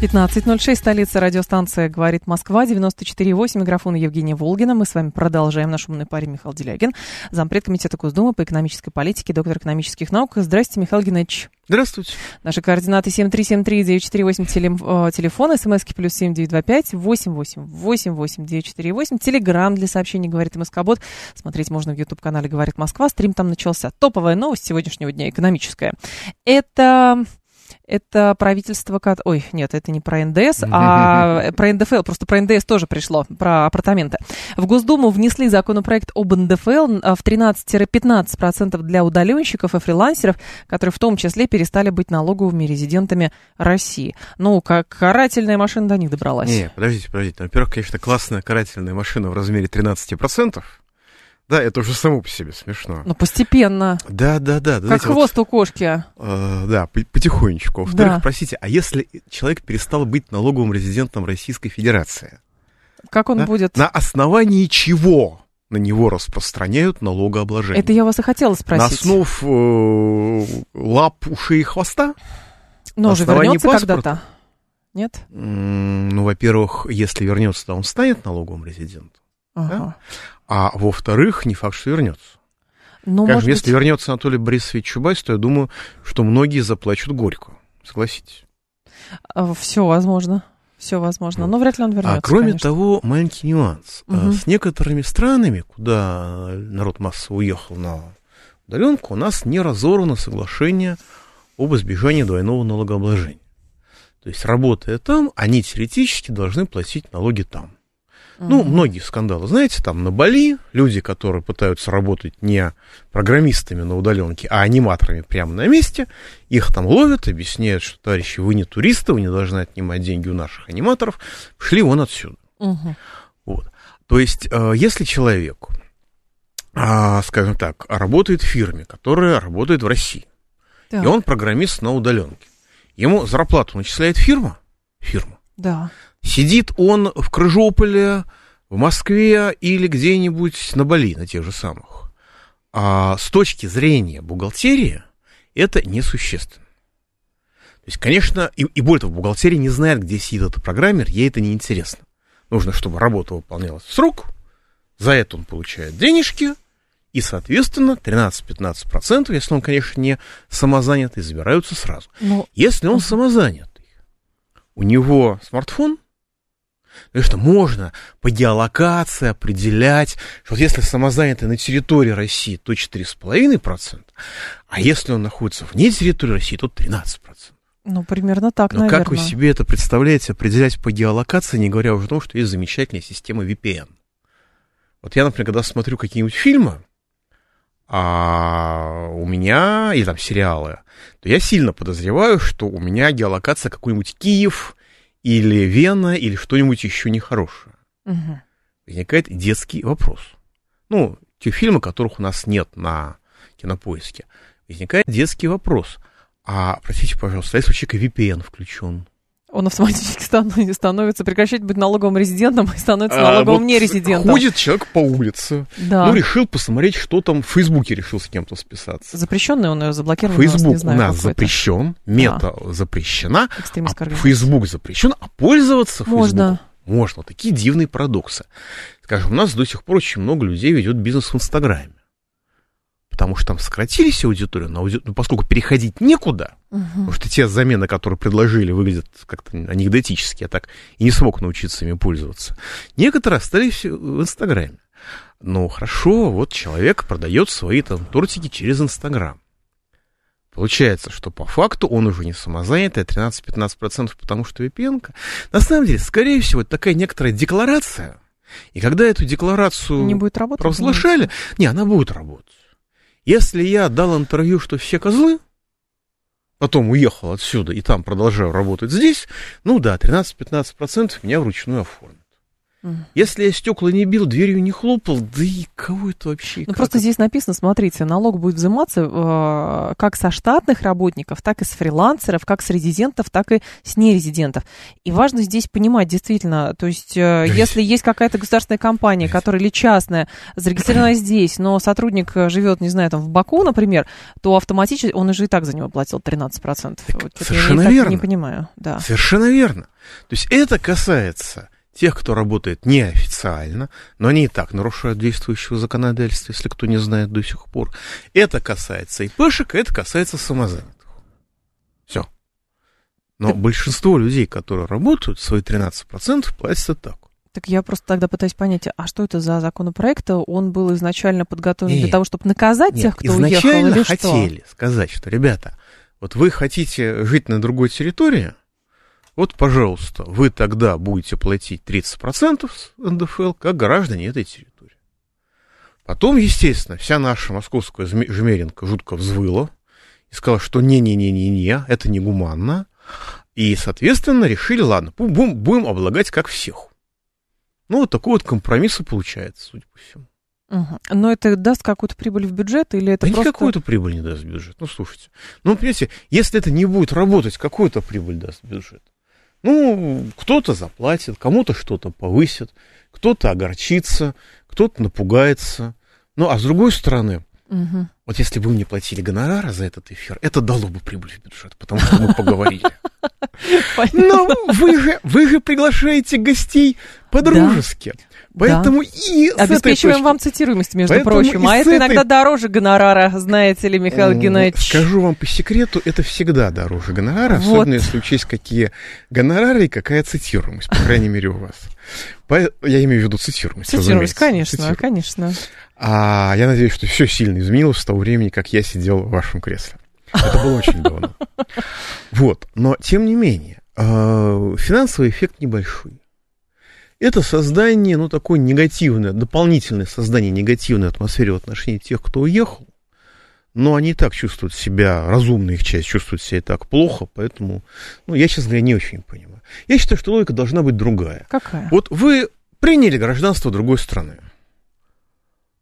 15.06, столица радиостанция «Говорит Москва», 94.8, микрофон Евгения Волгина. Мы с вами продолжаем. Наш умный парень Михаил Делягин, зампред комитета Госдумы по экономической политике, доктор экономических наук. Здрасте, Михаил Геннадьевич. Здравствуйте. Наши координаты 7373948, телефон, смски плюс 7925 888 948, телеграмм для сообщений «Говорит МСК-бот». Смотреть можно в YouTube-канале «Говорит Москва». Стрим там начался. Топовая новость сегодняшнего дня, экономическая. Это это правительство... Ой, нет, это не про НДС, а про НДФЛ. Просто про НДС тоже пришло, про апартаменты. В Госдуму внесли законопроект об НДФЛ в 13-15% для удаленщиков и фрилансеров, которые в том числе перестали быть налоговыми резидентами России. Ну, как карательная машина до них добралась. Не, подождите, подождите. Во-первых, конечно, классная карательная машина в размере 13%. Да, это уже само по себе смешно. Ну, постепенно. Да, да, да. Как знаете, хвост вот, у кошки. Э, да, потихонечку. Во-вторых, да. простите, а если человек перестал быть налоговым резидентом Российской Федерации? Как он да? будет? На основании чего на него распространяют налогообложение? Это я вас и хотела спросить. На основ э, лап, ушей и хвоста? Но уже вернется когда-то. Нет? Ну, во-первых, если вернется, то он станет налоговым резидентом. Ага. Да? А во-вторых, не факт, что вернется. Но, Скажем, если быть... вернется Анатолий Борисович Чубайс, то я думаю, что многие заплачут горько. Согласитесь? А, Все возможно. Все возможно. Но вряд ли он вернется. А кроме конечно. того, маленький нюанс. Угу. С некоторыми странами, куда народ массово уехал на удаленку, у нас не разорвано соглашение об избежании двойного налогообложения. То есть, работая там, они теоретически должны платить налоги там. Ну, многие скандалы. Знаете, там на Бали люди, которые пытаются работать не программистами на удаленке, а аниматорами прямо на месте, их там ловят, объясняют, что, товарищи, вы не туристы, вы не должны отнимать деньги у наших аниматоров, шли вон отсюда. Угу. Вот. То есть, э, если человек, а, скажем так, работает в фирме, которая работает в России, так. и он программист на удаленке, ему зарплату начисляет фирма, фирма. Да. Сидит он в Крыжополе, в Москве или где-нибудь на Бали, на тех же самых. А с точки зрения бухгалтерии это несущественно. То есть, конечно, и, и более того, бухгалтерия не знает, где сидит этот программер, ей это не интересно. Нужно, чтобы работа выполнялась в срок, за это он получает денежки, и, соответственно, 13-15%, если он, конечно, не самозанятый, забираются сразу. Но... Если он самозанятый, у него смартфон – Потому что можно по геолокации определять, что вот если самозанятый на территории России, то 4,5%, а если он находится вне территории России, то 13%. Ну, примерно так, Но наверное. как вы себе это представляете, определять по геолокации, не говоря уже о том, что есть замечательная система VPN? Вот я, например, когда смотрю какие-нибудь фильмы, а у меня, или там сериалы, то я сильно подозреваю, что у меня геолокация какой-нибудь Киев, или Вена, или что-нибудь еще нехорошее. Угу. Возникает детский вопрос. Ну, те фильмы, которых у нас нет на кинопоиске. Возникает детский вопрос. А, простите, пожалуйста, а если у человека VPN включен? Он автоматически становится, прекращать быть налоговым резидентом и становится а, налоговым вот нерезидентом. Ходит человек по улице, да. ну, решил посмотреть, что там в Фейсбуке решил с кем-то списаться. Запрещенный он ее заблокировал. Фейсбук у нас, у нас запрещен, мета а. запрещена, а Фейсбук запрещен, а пользоваться Можно. Фейсбуком можно. Такие дивные парадоксы. Скажем, у нас до сих пор очень много людей ведет бизнес в Инстаграме потому что там сократились аудиторию, но ауди... ну, поскольку переходить некуда, угу. потому что те замены, которые предложили, выглядят как-то анекдотически, я так и не смог научиться ими пользоваться. Некоторые остались в Инстаграме. Ну, хорошо, вот человек продает свои там тортики через Инстаграм. Получается, что по факту он уже не самозанятый, а 13-15%, потому что VPN. На самом деле, скорее всего, это такая некоторая декларация. И когда эту декларацию не будет работать, провозглашали, не, она будет работать. Если я дал интервью, что все козлы, потом уехал отсюда и там продолжаю работать здесь, ну да, 13-15% меня вручную оформят. Если я стекла не бил, дверью не хлопал, да и кого это вообще? Ну, просто это? здесь написано, смотрите, налог будет взиматься э, как со штатных работников, так и с фрилансеров, как с резидентов, так и с нерезидентов. И важно здесь понимать, действительно, то есть, э, если есть какая-то государственная компания, которая или частная, зарегистрирована здесь, но сотрудник живет, не знаю, там в Баку, например, то автоматически он уже и так за него платил 13%. Вот, Совершенно я верно. не понимаю. Да. Совершенно верно. То есть это касается тех, кто работает неофициально, но они и так нарушают действующего законодательства, если кто не знает до сих пор. Это касается ИПшек, это касается самозанятых. Все. Но так... большинство людей, которые работают, свои 13% платят так. Так я просто тогда пытаюсь понять, а что это за законопроект? Он был изначально подготовлен нет, для того, чтобы наказать нет, тех, кто изначально уехал, или хотели что? сказать, что, ребята, вот вы хотите жить на другой территории, вот, пожалуйста, вы тогда будете платить 30% с НДФЛ, как граждане этой территории. Потом, естественно, вся наша московская жмеренка жутко взвыла и сказала, что не-не-не-не-не, это негуманно. И, соответственно, решили, ладно, будем, будем облагать как всех. Ну, вот такой вот компромисс и получается, судя по всему. Угу. Но это даст какую-то прибыль в бюджет или это да просто... какую-то прибыль не даст в бюджет. Ну, слушайте. Ну, понимаете, если это не будет работать, какую-то прибыль даст в бюджет? Ну, кто-то заплатит, кому-то что-то повысит, кто-то огорчится, кто-то напугается. Ну, а с другой стороны, угу. вот если бы вы мне платили гонорара за этот эфир, это дало бы прибыль в бюджет, потому что мы поговорили. Но вы же, вы же приглашаете гостей по-дружески. Поэтому да. и Обеспечиваем точки... вам цитируемость, между Поэтому прочим. А это этой... иногда дороже гонорара, знаете ли, Михаил Геннадьевич. Скажу вам по секрету, это всегда дороже гонорара, вот. особенно если учесть, какие гонорары и какая цитируемость, по крайней мере, у вас. Я имею в виду цитируемость. Цитируемость, конечно, цитируемость. конечно. А я надеюсь, что все сильно изменилось с того времени, как я сидел в вашем кресле. Это было очень давно. Вот, но тем не менее, а, финансовый эффект небольшой это создание, ну, такое негативное, дополнительное создание негативной атмосферы в отношении тех, кто уехал. Но они и так чувствуют себя, разумная их часть чувствует себя и так плохо, поэтому, ну, я, честно говоря, не очень понимаю. Я считаю, что логика должна быть другая. Какая? Вот вы приняли гражданство другой страны.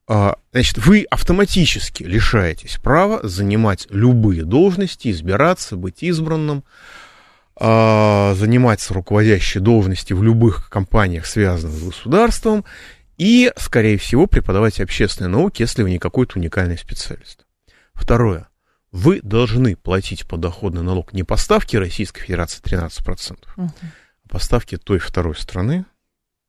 А, значит, вы автоматически лишаетесь права занимать любые должности, избираться, быть избранным, а, занимать руководящие должности в любых компаниях, связанных с государством, и, скорее всего, преподавать общественные науки, если вы не какой-то уникальный специалист. Второе. Вы должны платить подоходный налог не по ставке Российской Федерации 13%, угу. а по ставке той второй страны,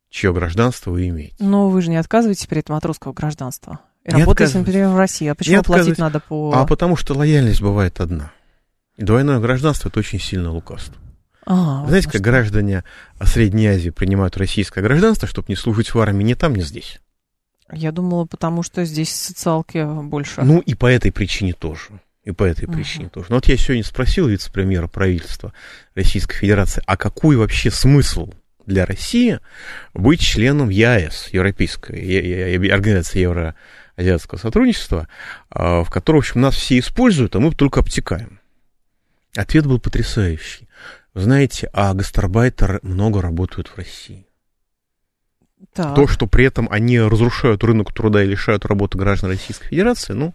чье гражданство вы имеете. Но вы же не отказываетесь при этом от русского гражданства. И работаете, например, в России. А почему платить надо по... А потому что лояльность бывает одна. Двойное гражданство – это очень сильное лукавство. А, Знаете, как граждане Средней Азии принимают российское гражданство, чтобы не служить в армии ни там, ни здесь? Я думала, потому что здесь социалки больше. Ну, и по этой причине тоже. И по этой uh-huh. причине тоже. Но вот я сегодня спросил вице-премьера правительства Российской Федерации, а какой вообще смысл для России быть членом ЕАЭС, Европейской организации Евроазиатского сотрудничества, а, в которой, в общем, нас все используют, а мы только обтекаем. Ответ был потрясающий. Вы знаете, а гастарбайтеры много работают в России. Так. То, что при этом они разрушают рынок труда и лишают работы граждан Российской Федерации, ну,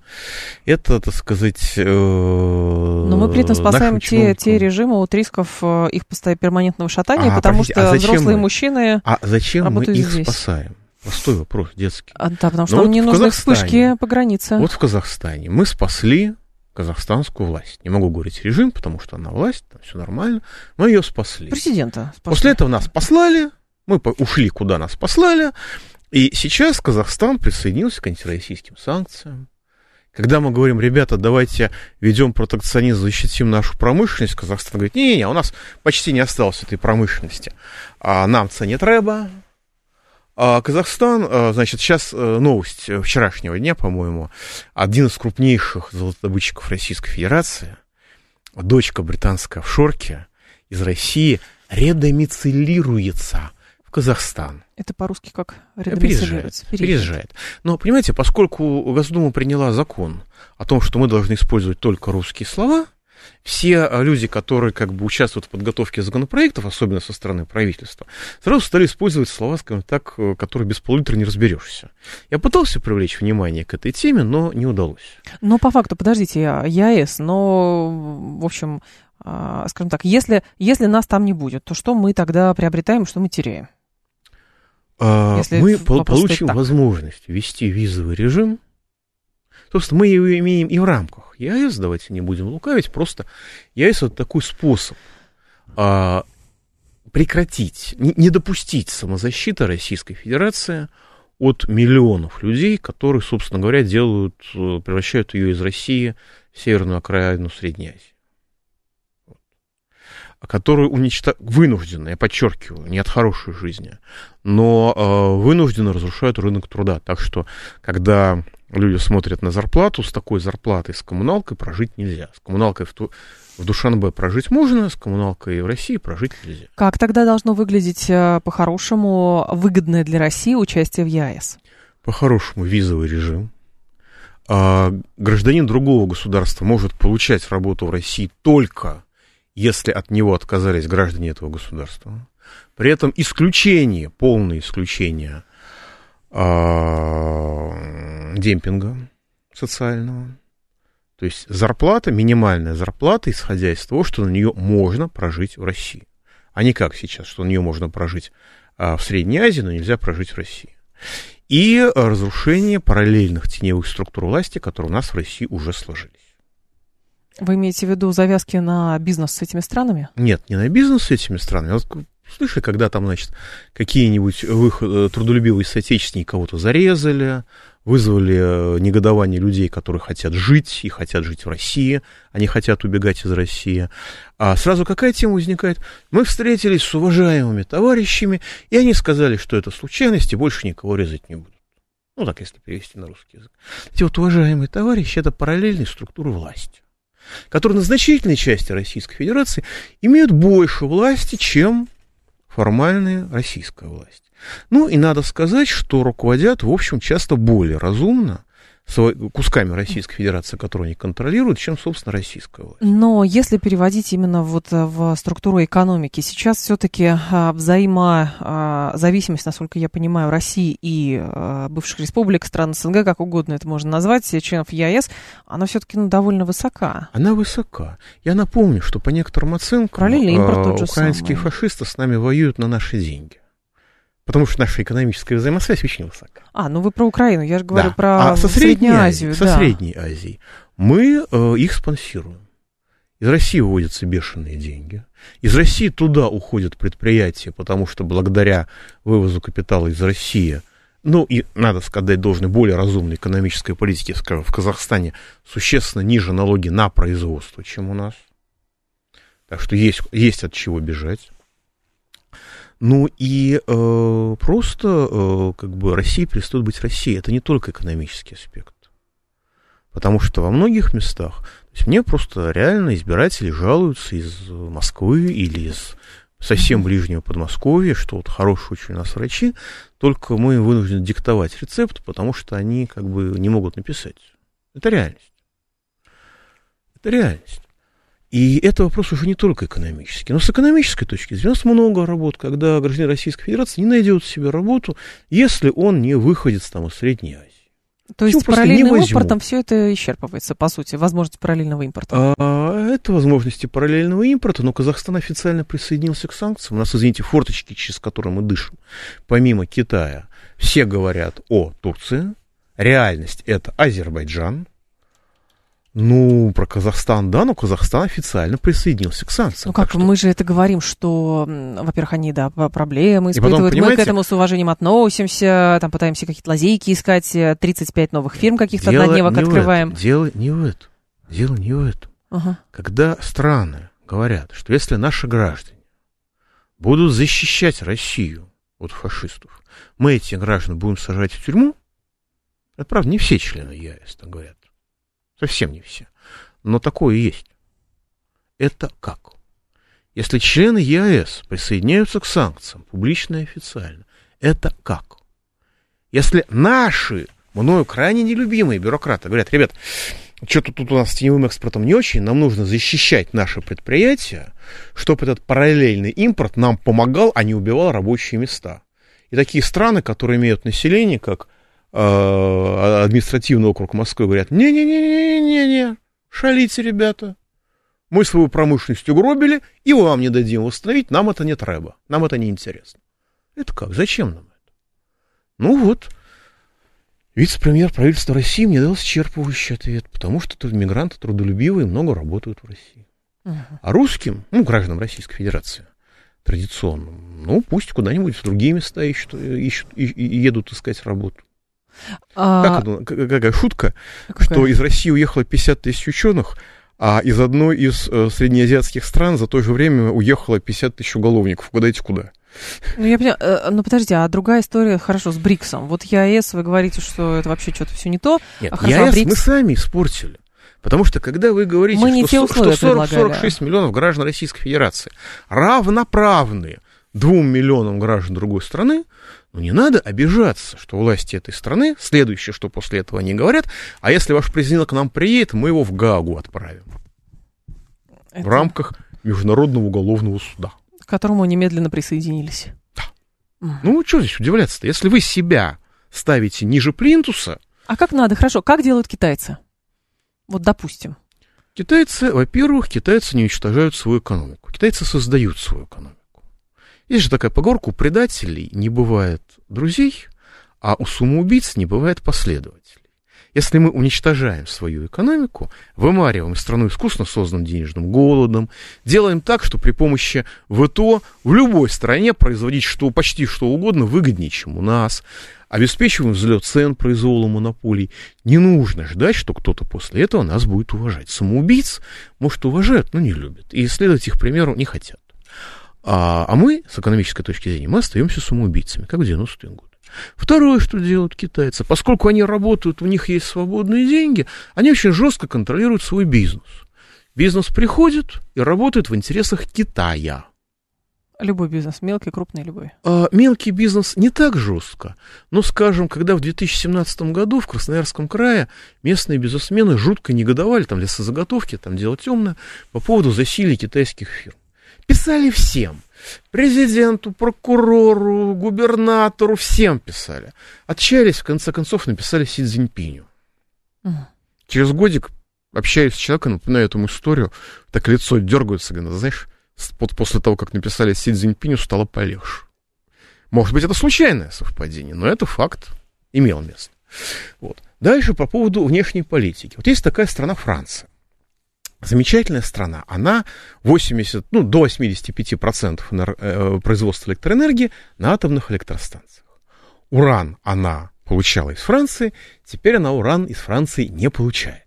это, так сказать... Э, Но мы при этом спасаем те, те режимы от рисков э, их перманентного шатания, а, потому что а взрослые мы, мужчины А зачем мы их здесь? спасаем? Простой вопрос, детский. А, да, потому что нам вот не нужны вспышки по границе. Вот в Казахстане мы спасли казахстанскую власть. Не могу говорить режим, потому что она власть, там все нормально. Мы ее спасли. Президента спасли. После этого нас послали, мы ушли, куда нас послали, и сейчас Казахстан присоединился к антироссийским санкциям. Когда мы говорим, ребята, давайте ведем протекционизм, защитим нашу промышленность, Казахстан говорит, не-не-не, у нас почти не осталось этой промышленности. А нам ценит рэба, а Казахстан, а, значит, сейчас э, новость вчерашнего дня, по-моему, один из крупнейших золотодобытчиков Российской Федерации, дочка британской офшорки из России, редомицилируется в Казахстан. Это по-русски как редомицилируется? Переезжает, переезжает. Но, понимаете, поскольку Госдума приняла закон о том, что мы должны использовать только русские слова, все а, люди, которые как бы участвуют в подготовке законопроектов, особенно со стороны правительства, сразу стали использовать слова, скажем так, э, которые без пол-литра не разберешься. Я пытался привлечь внимание к этой теме, но не удалось. Но по факту, подождите, ЯЭС, но, в общем, а, скажем так, если, если нас там не будет, то что мы тогда приобретаем, что мы теряем? А, мы получим возможность ввести визовый режим. Собственно, мы его имеем и в рамках. ЕАЭС, давайте не будем лукавить, просто ЕАЭС это такой способ а, прекратить, не, не допустить самозащиты Российской Федерации от миллионов людей, которые, собственно говоря, делают, э, превращают ее из России в северную окраину Средней Азии. Которые уничтожают, вынужденно, я подчеркиваю, не от хорошей жизни, но э, вынужденно разрушают рынок труда. Так что, когда люди смотрят на зарплату, с такой зарплатой, с коммуналкой прожить нельзя. С коммуналкой в, ту, в Душанбе прожить можно, с коммуналкой в России прожить нельзя. Как тогда должно выглядеть э, по-хорошему выгодное для России участие в ЕАЭС? По-хорошему визовый режим. А гражданин другого государства может получать работу в России только если от него отказались граждане этого государства. При этом исключение, полное исключение демпинга социального. То есть зарплата, минимальная зарплата, исходя из того, что на нее можно прожить в России. А не как сейчас, что на нее можно прожить а, в Средней Азии, но нельзя прожить в России. И разрушение параллельных теневых структур власти, которые у нас в России уже сложились. Вы имеете в виду завязки на бизнес с этими странами? Нет, не на бизнес с этими странами. Вот слышали, когда там, значит, какие-нибудь э, трудолюбивые соотечественники кого-то зарезали, вызвали э, негодование людей, которые хотят жить и хотят жить в России, они хотят убегать из России. А сразу какая тема возникает? Мы встретились с уважаемыми товарищами, и они сказали, что это случайность, и больше никого резать не будут. Ну, так, если перевести на русский язык. Эти вот уважаемые товарищи, это параллельные структуры власти которые на значительной части Российской Федерации имеют больше власти, чем формальная российская власть. Ну и надо сказать, что руководят, в общем, часто более разумно, кусками Российской Федерации, которые они контролируют, чем, собственно, российская власть. Но если переводить именно вот э, в структуру экономики, сейчас все-таки а, взаимозависимость, насколько я понимаю, России и а, бывших республик, стран СНГ, как угодно это можно назвать, членов ЕАЭС, она все-таки ну, довольно высока. Она высока. Я напомню, что по некоторым оценкам а, украинские самый. фашисты с нами воюют на наши деньги. Потому что наша экономическая взаимосвязь очень высока. А, ну вы про Украину, я же говорю да. про а со Средней Азию. Со да. Средней Азией. Мы э, их спонсируем. Из России выводятся бешеные деньги. Из России туда уходят предприятия, потому что благодаря вывозу капитала из России, ну и, надо сказать, должны более разумной экономической политики, скажем, в Казахстане существенно ниже налоги на производство, чем у нас. Так что есть, есть от чего бежать. Ну и э, просто э, как бы Россия перестает быть Россией. Это не только экономический аспект. Потому что во многих местах, то есть мне просто реально избиратели жалуются из Москвы или из совсем ближнего Подмосковья, что вот хорошие очень у нас врачи, только мы вынуждены диктовать рецепт, потому что они как бы не могут написать. Это реальность. Это реальность. И это вопрос уже не только экономический. Но с экономической точки зрения у нас много работ, когда гражданин Российской Федерации не найдет себе работу, если он не выходит там, из Средней Азии. То есть параллельным импортом все это исчерпывается, по сути, возможность параллельного импорта? А, это возможности параллельного импорта, но Казахстан официально присоединился к санкциям. У нас, извините, форточки, через которые мы дышим, помимо Китая, все говорят о Турции. Реальность это Азербайджан, ну, про Казахстан, да, но Казахстан официально присоединился к санкциям. Ну как, что... мы же это говорим, что, во-первых, они, да, проблемы испытывают, потом, мы к этому с уважением относимся, там пытаемся какие-то лазейки искать, 35 новых фирм каких-то однодневок открываем. этом, дело не в этом, дело не в этом. Ага. Когда страны говорят, что если наши граждане будут защищать Россию от фашистов, мы этих граждан будем сажать в тюрьму, это правда не все члены ЕАЭС так говорят. Совсем не все. Но такое есть. Это как? Если члены ЕАЭС присоединяются к санкциям публично и официально, это как? Если наши, мною крайне нелюбимые бюрократы говорят, ребят, что-то тут у нас с теневым экспортом не очень, нам нужно защищать наши предприятия, чтобы этот параллельный импорт нам помогал, а не убивал рабочие места. И такие страны, которые имеют население, как э, административный округ Москвы, говорят, не-не-не-не-не-не, шалите, ребята, мы свою промышленность угробили, и вам не дадим восстановить, нам это не треба, нам это не интересно. Это как? Зачем нам это? Ну вот, Вице-премьер правительства России мне дал исчерпывающий ответ, потому что тут мигранты трудолюбивые много работают в России. А русским, ну, гражданам Российской Федерации, традиционным, ну, пусть куда-нибудь в другие места ищут, ищут и, и едут искать работу. А... Как какая шутка, какая? что из России уехало 50 тысяч ученых, а из одной из э, среднеазиатских стран за то же время уехало 50 тысяч уголовников. Угадайте, куда? Ну, я поняла, э, ну подожди, а другая история, хорошо, с БРИКСом. Вот ЕАЭС, вы говорите, что это вообще что-то все не то. Нет, а хорошо, ЕАЭС а БРИКС... мы сами испортили. Потому что когда вы говорите, мы что, что 40, 46 миллионов граждан Российской Федерации равноправны двум миллионам граждан другой страны, ну не надо обижаться, что власти этой страны, следующее, что после этого они говорят, а если ваш президент к нам приедет, мы его в Гаагу отправим. Это... В рамках Международного уголовного суда к которому немедленно присоединились. Да. Ну, что здесь удивляться-то? Если вы себя ставите ниже плинтуса... А как надо? Хорошо, как делают китайцы? Вот допустим. Китайцы, во-первых, китайцы не уничтожают свою экономику. Китайцы создают свою экономику. Есть же такая поговорка, у предателей не бывает друзей, а у самоубийц не бывает последователей. Если мы уничтожаем свою экономику, вымариваем страну искусственно созданным денежным голодом, делаем так, что при помощи ВТО в любой стране производить что, почти что угодно выгоднее, чем у нас, обеспечиваем взлет цен произвола монополий, не нужно ждать, что кто-то после этого нас будет уважать. Самоубийц, может, уважают, но не любят. И следовать их примеру не хотят. А, а мы, с экономической точки зрения, мы остаемся самоубийцами, как в 90-е годы. Второе, что делают китайцы, поскольку они работают, у них есть свободные деньги, они очень жестко контролируют свой бизнес. Бизнес приходит и работает в интересах Китая. Любой бизнес, мелкий, крупный, любой. А, мелкий бизнес не так жестко. Но, скажем, когда в 2017 году в Красноярском крае местные бизнесмены жутко негодовали, там лесозаготовки, там дело темное, по поводу засилия китайских фирм. Писали всем – Президенту, прокурору, губернатору, всем писали. Отчаялись, в конце концов, написали Си Цзиньпиню. Угу. Через годик, общаюсь с человеком, напоминаю эту историю, так лицо дергается, говорит, знаешь, после того, как написали Си Цзиньпиню, стало полегче. Может быть, это случайное совпадение, но это факт имел место. Вот. Дальше по поводу внешней политики. Вот есть такая страна Франция замечательная страна. Она 80, ну, до 85% на, э, производства электроэнергии на атомных электростанциях. Уран она получала из Франции, теперь она уран из Франции не получает.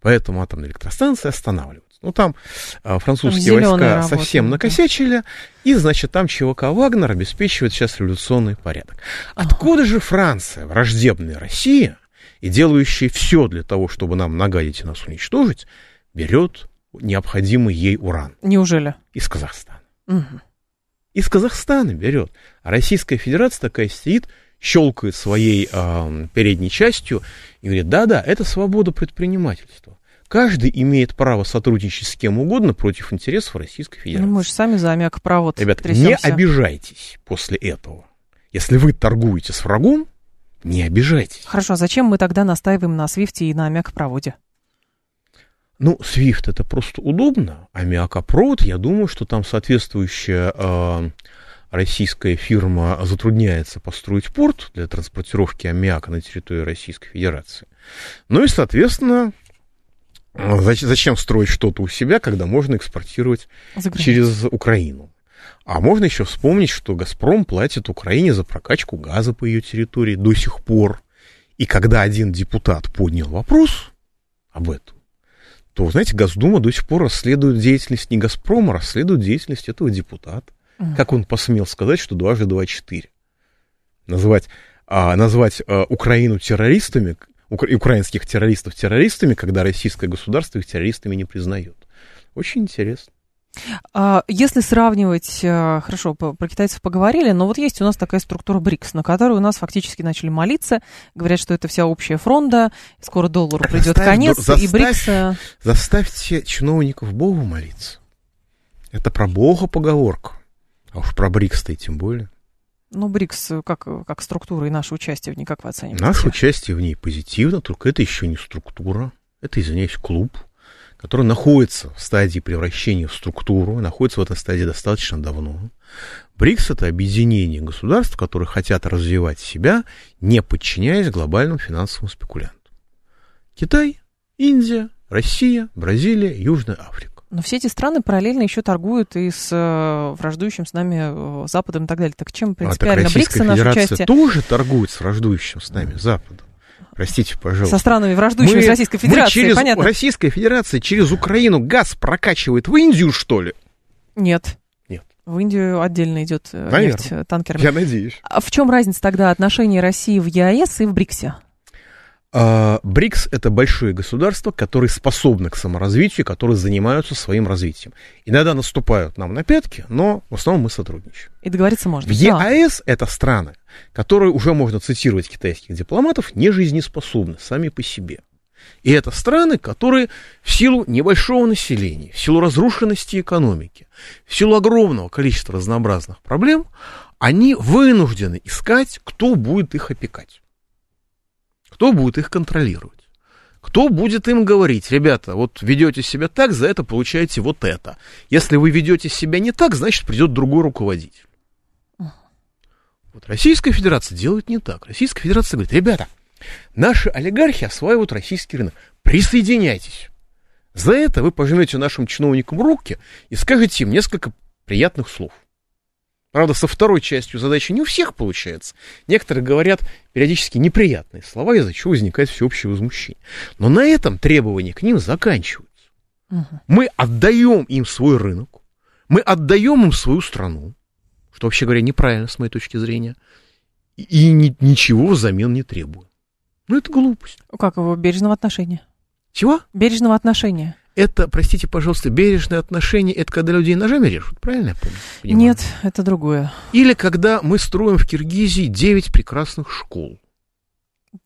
Поэтому атомные электростанции останавливаются. Ну, там э, французские там войска работают, совсем накосячили, и, значит, там ЧВК «Вагнер» обеспечивает сейчас революционный порядок. Откуда же Франция, враждебная Россия, и делающая все для того, чтобы нам нагадить и нас уничтожить, берет необходимый ей уран. Неужели? Из Казахстана. Угу. Из Казахстана берет. А Российская Федерация такая сидит, щелкает своей э, передней частью и говорит, да-да, это свобода предпринимательства. Каждый имеет право сотрудничать с кем угодно против интересов Российской Федерации. Ну, мы же сами за аммиакопровод Ребята, трясемся. не обижайтесь после этого. Если вы торгуете с врагом, не обижайтесь. Хорошо, а зачем мы тогда настаиваем на свифте и на аммиакопроводе? Ну, Swift это просто удобно, а Миакопровод, я думаю, что там соответствующая э, российская фирма затрудняется построить порт для транспортировки аммиака на территории Российской Федерации. Ну и, соответственно, зачем строить что-то у себя, когда можно экспортировать через Украину? А можно еще вспомнить, что «Газпром» платит Украине за прокачку газа по ее территории до сих пор. И когда один депутат поднял вопрос об этом, то, знаете, Госдума до сих пор расследует деятельность не «Газпрома», а расследует деятельность этого депутата. Mm. Как он посмел сказать, что дважды два четыре? Назвать, а, назвать а, Украину террористами, укра- украинских террористов террористами, когда российское государство их террористами не признает. Очень интересно. А, если сравнивать, э, хорошо, про китайцев поговорили, но вот есть у нас такая структура БРИКС, на которую у нас фактически начали молиться, говорят, что это вся общая фронта, скоро доллару придет заставь, конец, заставь, и БРИКС... Э, заставьте чиновников Богу молиться. Это про Бога поговорка, а уж про БРИКС-то и тем более. Ну, БРИКС э, как, как структура и наше участие в ней, как вы оцениваете? Наше участие в ней позитивно, только это еще не структура, это, извиняюсь, клуб который находится в стадии превращения в структуру, находится в этой стадии достаточно давно. БРИКС – это объединение государств, которые хотят развивать себя, не подчиняясь глобальному финансовому спекулянту. Китай, Индия, Россия, Бразилия, Южная Африка. Но все эти страны параллельно еще торгуют и с э, враждующим с нами э, Западом и так далее. Так чем принципиально а, так БРИКС и наше участие? тоже торгует с враждующим с нами Западом. Простите, пожалуйста. Со странами враждующими мы, с Российской Федерацией, мы через, понятно. Российская Федерация через Украину газ прокачивает в Индию, что ли? Нет. Нет. В Индию отдельно идет э, Наверное. нефть э, танкерами. Я надеюсь. А в чем разница тогда отношений России в ЕАЭС и в БРИКСе? А, БРИКС – это большие государства, которые способны к саморазвитию, которые занимаются своим развитием. Иногда наступают нам на пятки, но в основном мы сотрудничаем. И договориться можно. В ЕАЭС да. это страны, которые уже можно цитировать китайских дипломатов, не жизнеспособны сами по себе. И это страны, которые в силу небольшого населения, в силу разрушенности экономики, в силу огромного количества разнообразных проблем, они вынуждены искать, кто будет их опекать. Кто будет их контролировать? Кто будет им говорить, ребята, вот ведете себя так, за это получаете вот это. Если вы ведете себя не так, значит придет другой руководитель. Вот Российская Федерация делает не так. Российская Федерация говорит, ребята, наши олигархи осваивают российский рынок. Присоединяйтесь. За это вы пожмете нашим чиновникам руки и скажете им несколько приятных слов. Правда, со второй частью задачи не у всех получается. Некоторые говорят периодически неприятные слова, из-за чего возникает всеобщее возмущение. Но на этом требования к ним заканчиваются. Угу. Мы отдаем им свой рынок, мы отдаем им свою страну, что, вообще говоря, неправильно с моей точки зрения, и ни, ничего взамен не требуем. Ну, это глупость. Как его бережного отношения? Чего? Бережного отношения это, простите, пожалуйста, бережное отношение, это когда людей ножами режут, правильно я помню? Понимаю? Нет, это другое. Или когда мы строим в Киргизии 9 прекрасных школ.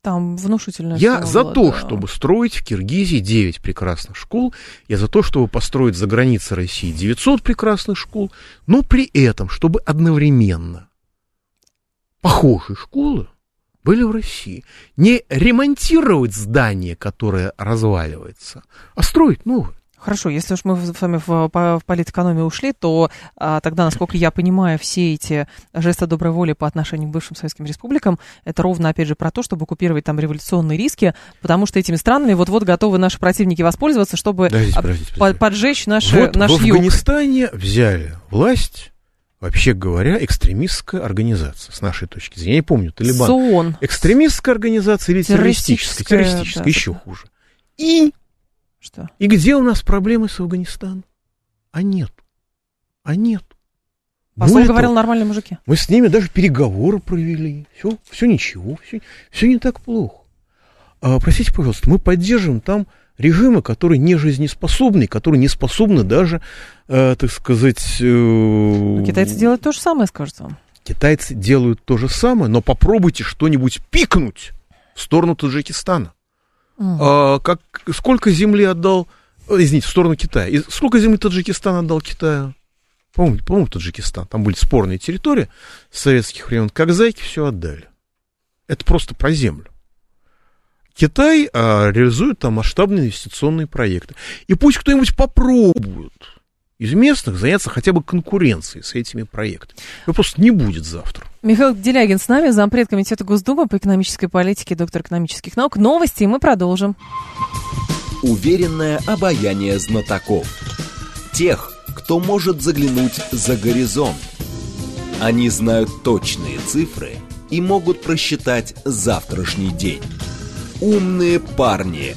Там внушительно. Я за было, то, да. чтобы строить в Киргизии 9 прекрасных школ. Я за то, чтобы построить за границей России 900 прекрасных школ. Но при этом, чтобы одновременно похожие школы были в России. Не ремонтировать здание, которое разваливается, а строить новое. Хорошо, если уж мы с вами в, в политэкономию ушли, то а, тогда, насколько я понимаю, все эти жесты доброй воли по отношению к бывшим советским республикам, это ровно, опять же, про то, чтобы купировать там революционные риски, потому что этими странами вот-вот готовы наши противники воспользоваться, чтобы подождите, подождите, подождите. поджечь наши, вот наш в юг. Афганистане взяли власть вообще говоря, экстремистская организация, с нашей точки зрения. Я не помню, Талибан. СООН. Экстремистская организация или террористическая? Террористическая, да, еще да. хуже. И? Что? И где у нас проблемы с Афганистаном? А нет. А нет. Посол Более говорил, того, нормальные мужики. Мы с ними даже переговоры провели. Все, все ничего, все, все не так плохо. А, простите, пожалуйста, мы поддерживаем там режимы, которые не жизнеспособны, которые не способны даже, э, так сказать... Э, но китайцы делают то же самое, скажется вам. Китайцы делают то же самое, но попробуйте что-нибудь пикнуть в сторону Таджикистана. Mm. А, как, сколько земли отдал, э, извините, в сторону Китая, и сколько земли Таджикистан отдал Китаю? По-моему, по Таджикистан, там были спорные территории советских времен, как зайки все отдали. Это просто про землю. Китай а, реализует там масштабные инвестиционные проекты. И пусть кто-нибудь попробует из местных заняться хотя бы конкуренцией с этими проектами. Его просто не будет завтра. Михаил Делягин с нами, зампред комитета Госдумы по экономической политике, доктор экономических наук. Новости, и мы продолжим. Уверенное обаяние знатоков. Тех, кто может заглянуть за горизонт. Они знают точные цифры и могут просчитать завтрашний день. «Умные парни».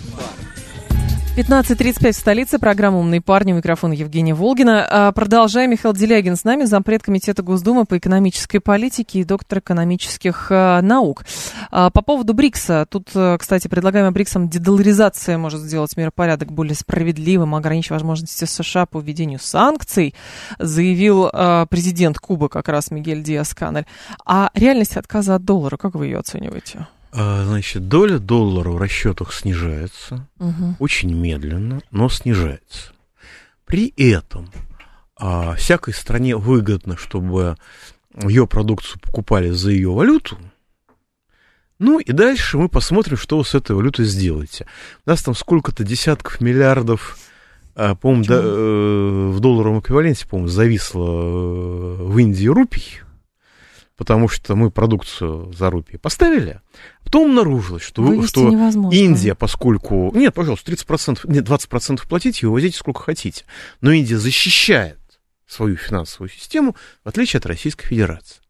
15.35 в столице. Программа «Умные парни». Микрофон Евгения Волгина. А, продолжаем. Михаил Делягин с нами, зампред комитета Госдумы по экономической политике и доктор экономических а, наук. А, по поводу БРИКСа. Тут, кстати, предлагаемая БРИКСом дедоларизация может сделать миропорядок более справедливым, ограничить возможности США по введению санкций, заявил президент Кубы как раз Мигель Диас-Канель. А реальность отказа от доллара, как вы ее оцениваете? А, значит, доля доллара в расчетах снижается угу. очень медленно, но снижается. При этом а, всякой стране выгодно, чтобы ее продукцию покупали за ее валюту. Ну и дальше мы посмотрим, что вы с этой валютой сделаете. У нас там сколько-то десятков миллиардов, а, по-моему, да, э, в долларовом эквиваленте, по-моему, зависло э, в Индии рупий потому что мы продукцию за рупии поставили, потом обнаружилось, что, что Индия, поскольку... Нет, пожалуйста, 30%, нет, 20% платите и вывозите сколько хотите. Но Индия защищает свою финансовую систему, в отличие от Российской Федерации.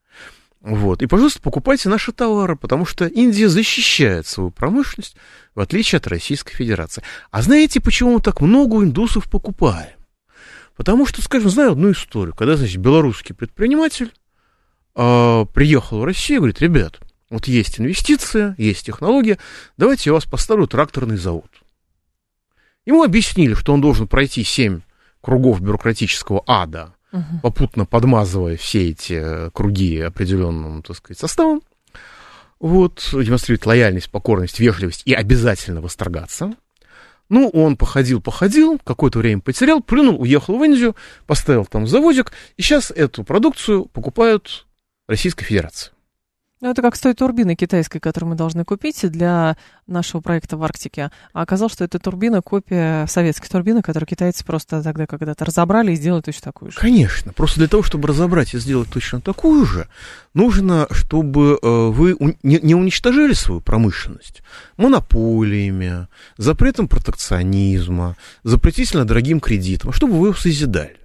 Вот. И, пожалуйста, покупайте наши товары, потому что Индия защищает свою промышленность, в отличие от Российской Федерации. А знаете, почему мы так много индусов покупаем? Потому что, скажем, знаю одну историю, когда, значит, белорусский предприниматель э, приехал в Россию и говорит, ребят, вот есть инвестиция, есть технология, давайте я вас поставлю тракторный завод. Ему объяснили, что он должен пройти 7 кругов бюрократического ада, угу. попутно подмазывая все эти круги определенным, так сказать, составом. Вот, демонстрирует лояльность, покорность, вежливость и обязательно восторгаться. Ну, он походил, походил, какое-то время потерял, плюнул, уехал в Индию, поставил там заводик, и сейчас эту продукцию покупают Российской Федерации. Ну, это как с той турбиной китайской, которую мы должны купить для нашего проекта в Арктике. А оказалось, что это турбина копия советской турбины, которую китайцы просто тогда когда-то разобрали и сделали точно такую же. Конечно. Просто для того, чтобы разобрать и сделать точно такую же, нужно, чтобы э, вы не уничтожили свою промышленность монополиями, запретом протекционизма, запретительно дорогим кредитом, а чтобы вы его созидали.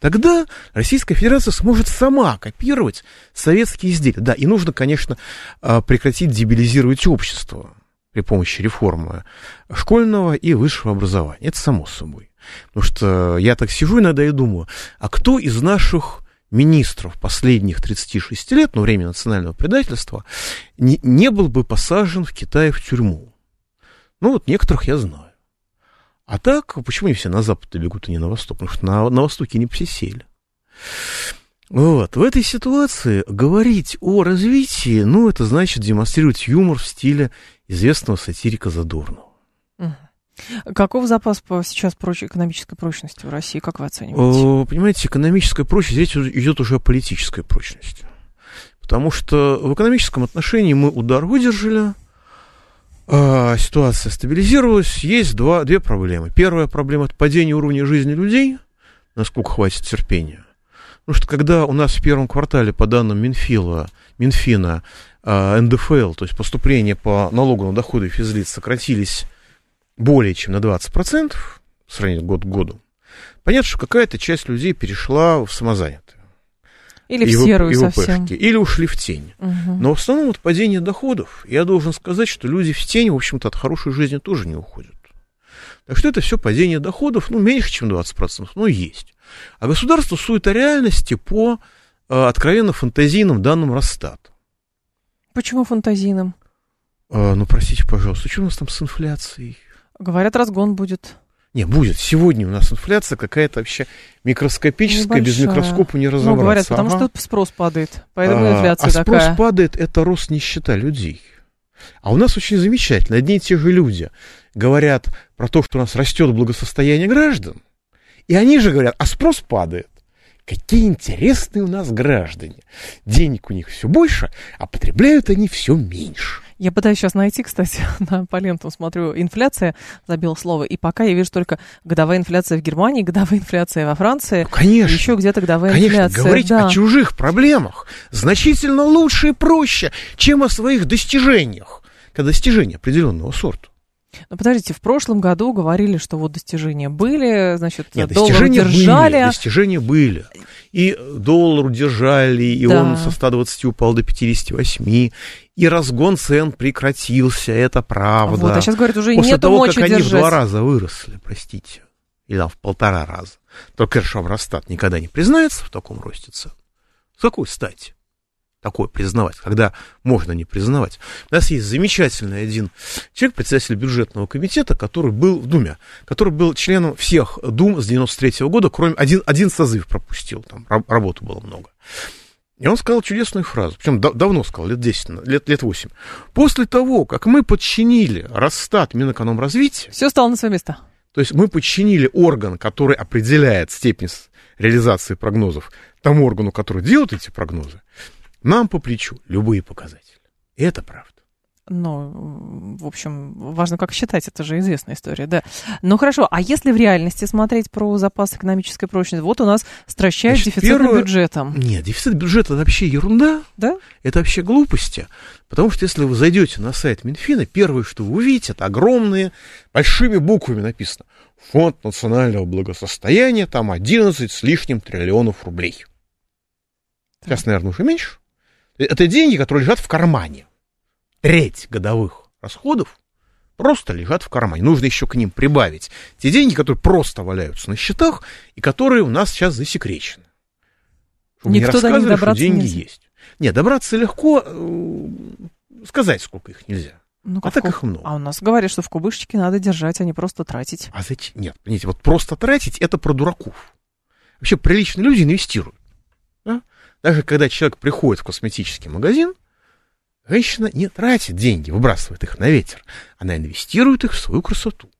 Тогда Российская Федерация сможет сама копировать советские изделия. Да, и нужно, конечно, а, прекратить дебилизировать общество при помощи реформы школьного и высшего образования. Это само собой. Потому что я так сижу иногда и думаю, а кто из наших министров последних 36 лет, ну, время национального предательства, не, не был бы посажен в Китае в тюрьму? Ну, вот некоторых я знаю. А так, почему они все на запад бегут, а не на восток? Потому что на, на востоке не все сели. Вот. В этой ситуации говорить о развитии, ну, это значит демонстрировать юмор в стиле известного сатирика Задорнова. Каков запас сейчас проч... экономической прочности в России, как вы оцениваете? Понимаете, экономическая прочность, речь идет уже о политической прочности. Потому что в экономическом отношении мы удар выдержали, ситуация стабилизировалась, есть два, две проблемы. Первая проблема – это падение уровня жизни людей, насколько хватит терпения. Потому что когда у нас в первом квартале, по данным Минфила, Минфина, а, НДФЛ, то есть поступления по налогу на доходы физлиц сократились более чем на 20% в сравнении год к году, понятно, что какая-то часть людей перешла в самозанятые. Или в серую и совсем. Или ушли в тень. Угу. Но в основном вот падение доходов, я должен сказать, что люди в тень, в общем-то, от хорошей жизни тоже не уходят. Так что это все падение доходов, ну, меньше, чем 20%, но есть. А государство сует о реальности по э, откровенно фантазийным данным Росстата. Почему фантазийным? Э, ну, простите, пожалуйста, что у нас там с инфляцией? Говорят, разгон будет. Не, будет. Сегодня у нас инфляция какая-то вообще микроскопическая, Небольшая. без микроскопа не разобраться. Ну, говорят, потому ага. что спрос падает, поэтому а, инфляция а такая. А спрос падает, это рост нищета людей. А у нас очень замечательно. Одни и те же люди говорят про то, что у нас растет благосостояние граждан, и они же говорят, а спрос падает. Какие интересные у нас граждане. Денег у них все больше, а потребляют они все меньше. Я пытаюсь сейчас найти, кстати, на, по лентам смотрю, инфляция, забил слово, и пока я вижу только годовая инфляция в Германии, годовая инфляция во Франции. Ну, конечно. Еще где-то годовая конечно, инфляция. Говорить да. о чужих проблемах значительно лучше и проще, чем о своих достижениях, когда достижения определенного сорта. Ну, подождите, в прошлом году говорили, что вот достижения были, значит, Нет, достижения удержали. Были, достижения были. И доллар удержали, и да. он со 120 упал до 58, и разгон цен прекратился, это правда. Вот, а сейчас говорят, уже После нету того, как держать. они в два раза выросли, простите, или там в полтора раза. Только Росстат никогда не признается в таком росте цен. С какой стати? Такое признавать, когда можно не признавать. У нас есть замечательный один человек, председатель бюджетного комитета, который был в Думе, который был членом всех Дум с 93 -го года, кроме один, один созыв пропустил, там работы было много. И он сказал чудесную фразу, причем да, давно сказал, лет 10, лет, лет 8. После того, как мы подчинили Росстат Минэкономразвития... Все стало на свое место. То есть мы подчинили орган, который определяет степень реализации прогнозов, тому органу, который делает эти прогнозы, нам по плечу любые показатели. Это правда. Ну, в общем, важно, как считать, это же известная история, да. Ну, хорошо, а если в реальности смотреть про запас экономической прочности, вот у нас стращают Значит, дефицитным первое... бюджетом. Нет, дефицит бюджета – это вообще ерунда. Да? Это вообще глупости. Потому что если вы зайдете на сайт Минфина, первое, что вы увидите, это огромные, большими буквами написано «Фонд национального благосостояния», там 11 с лишним триллионов рублей. Сейчас, наверное, уже меньше. Это деньги, которые лежат в кармане. Треть годовых расходов просто лежат в кармане. Нужно еще к ним прибавить те деньги, которые просто валяются на счетах и которые у нас сейчас засекречены. Чтобы Никто не рассказывали, что деньги нельзя. есть. Нет, добраться легко, э, сказать, сколько их нельзя. Ну, а так куб... их много. А у нас говорят, что в кубышечке надо держать, а не просто тратить. А зачем? Нет, понимаете, вот просто тратить это про дураков. Вообще приличные люди инвестируют. Да? Даже когда человек приходит в косметический магазин, женщина не тратит деньги, выбрасывает их на ветер. Она инвестирует их в свою красоту.